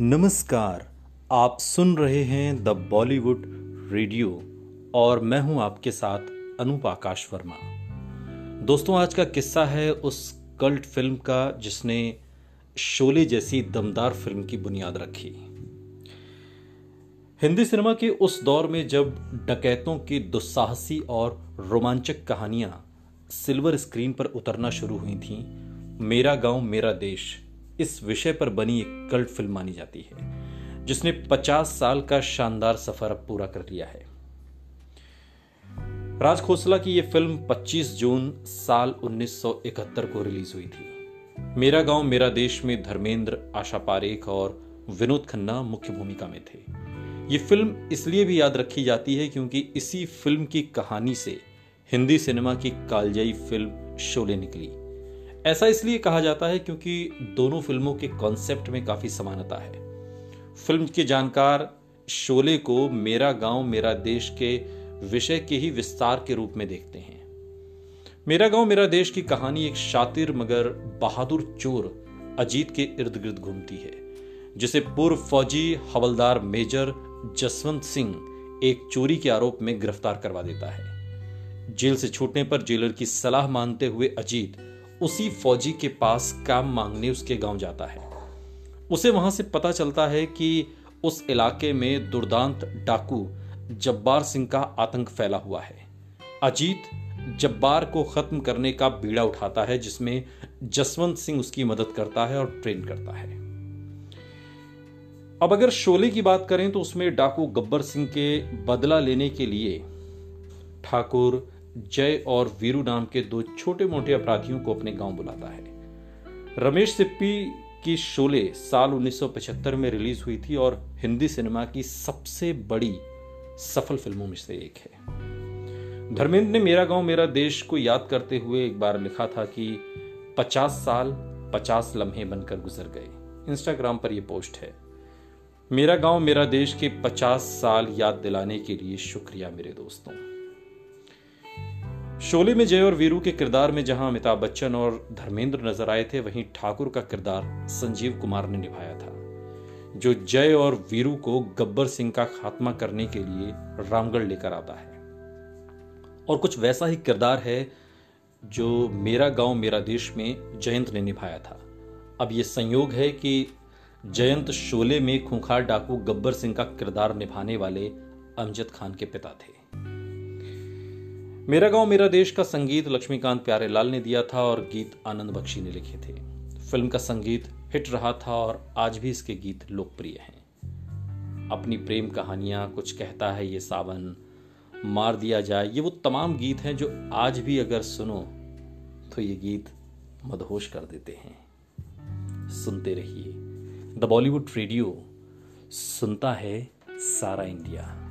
नमस्कार, आप सुन रहे हैं द बॉलीवुड रेडियो और मैं हूँ आपके साथ अनूप आकाश वर्मा। दोस्तों, आज का किस्सा है उस कल्ट फ़िल्म का जिसने शोले जैसी दमदार फ़िल्म की बुनियाद रखी। हिंदी सिनेमा के उस दौर में जब डकैतों की दुस्साहसी और रोमांचक कहानियाँ सिल्वर स्क्रीन पर उतरना शुरू हुई थीं, मेरा गाँव, मेरा देश इस विषय पर बनी एक कल्ट फ़िल्म मानी जाती है, जिसने 50 साल का शानदार सफ़र अब पूरा कर लिया है। राज खोसला की यह फ़िल्म 25 जून साल 1971 को रिलीज़ हुई थी। मेरा गाँव, मेरा देश में धर्मेंद्र, आशा पारेख और विनोद खन्ना मुख्य भूमिका में थे। ये फ़िल्म इसलिए भी याद रखी जाती है क्योंकि इसी फ़िल्म की कहानी से हिंदी सिनेमा की कालजयी फ़िल्म शोले निकली। ऐसा इसलिए कहा जाता है क्योंकि दोनों फ़िल्मों के कॉन्सेप्ट में काफ़ी समानता है। फ़िल्म के जानकार शोले को मेरा गाँव, मेरा देश के विषय के ही विस्तार के रूप में देखते हैं। मेरा गाँव, मेरा देश की कहानी एक शातिर मगर बहादुर चोर अजीत के इर्द गिर्द घूमती है, जिसे पूर्व फौजी हवलदार मेजर जसवंत सिंह एक चोरी के आरोप में गिरफ़्तार करवा देता है। जेल से छूटने पर जेलर की सलाह मानते हुए अजीत उसी फौजी के पास काम मांगने उसके गाँव जाता है। उसे वहाँ से पता चलता है कि उस इलाके में दुर्दांत डाकू जब्बार सिंह का आतंक फैला हुआ है। अजीत जब्बार को खत्म करने का बीड़ा उठाता है, जिसमें जसवंत सिंह उसकी मदद करता है और ट्रेन करता है। अब अगर शोले की बात करें तो उसमें डाकू गब्बर सिंह के बदला लेने के लिए ठाकुर जय और वीरू नाम के दो छोटे मोटे अपराधियों को अपने गाँव बुलाता है। रमेश सिप्पी की शोले साल 1975 में रिलीज़ हुई थी और हिंदी सिनेमा की सबसे बड़ी सफल फ़िल्मों में से एक है। धर्मेंद्र ने मेरा गाँव, मेरा देश को याद करते हुए एक बार लिखा था कि 50 साल 50 लम्हे बनकर गुजर गए। इंस्टाग्राम पर यह पोस्ट है। मेरा गाँव, मेरा देश के 50 साल याद दिलाने के लिए शुक्रिया मेरे दोस्तों। शोले में जय और वीरू के किरदार में जहाँ अमिताभ बच्चन और धर्मेंद्र नज़र आए थे, वहीं ठाकुर का किरदार संजीव कुमार ने निभाया था, जो जय और वीरू को गब्बर सिंह का खात्मा करने के लिए रामगढ़ लेकर आता है। और कुछ वैसा ही किरदार है, जो मेरा गाँव, मेरा देश में जयंत ने निभाया था। अब यह संयोग है कि जयंत शोले में खूंखार डाकू गब्बर सिंह का किरदार निभाने वाले अमजद खान के पिता थे। मेरा गाँव, मेरा देश का संगीत लक्ष्मीकांत प्यारे लाल ने दिया था और गीत आनंद बख्शी ने लिखे थे। फ़िल्म का संगीत हिट रहा था और आज भी इसके गीत लोकप्रिय हैं। अपनी प्रेम कहानियाँ कुछ कहता है, ये सावन मार दिया जाए। ये वो तमाम गीत हैं जो आज भी अगर सुनो तो ये गीत मदहोश कर देते हैं। सुनते रहिए। द बॉलीवुड रेडियो सुनता है सारा इंडिया।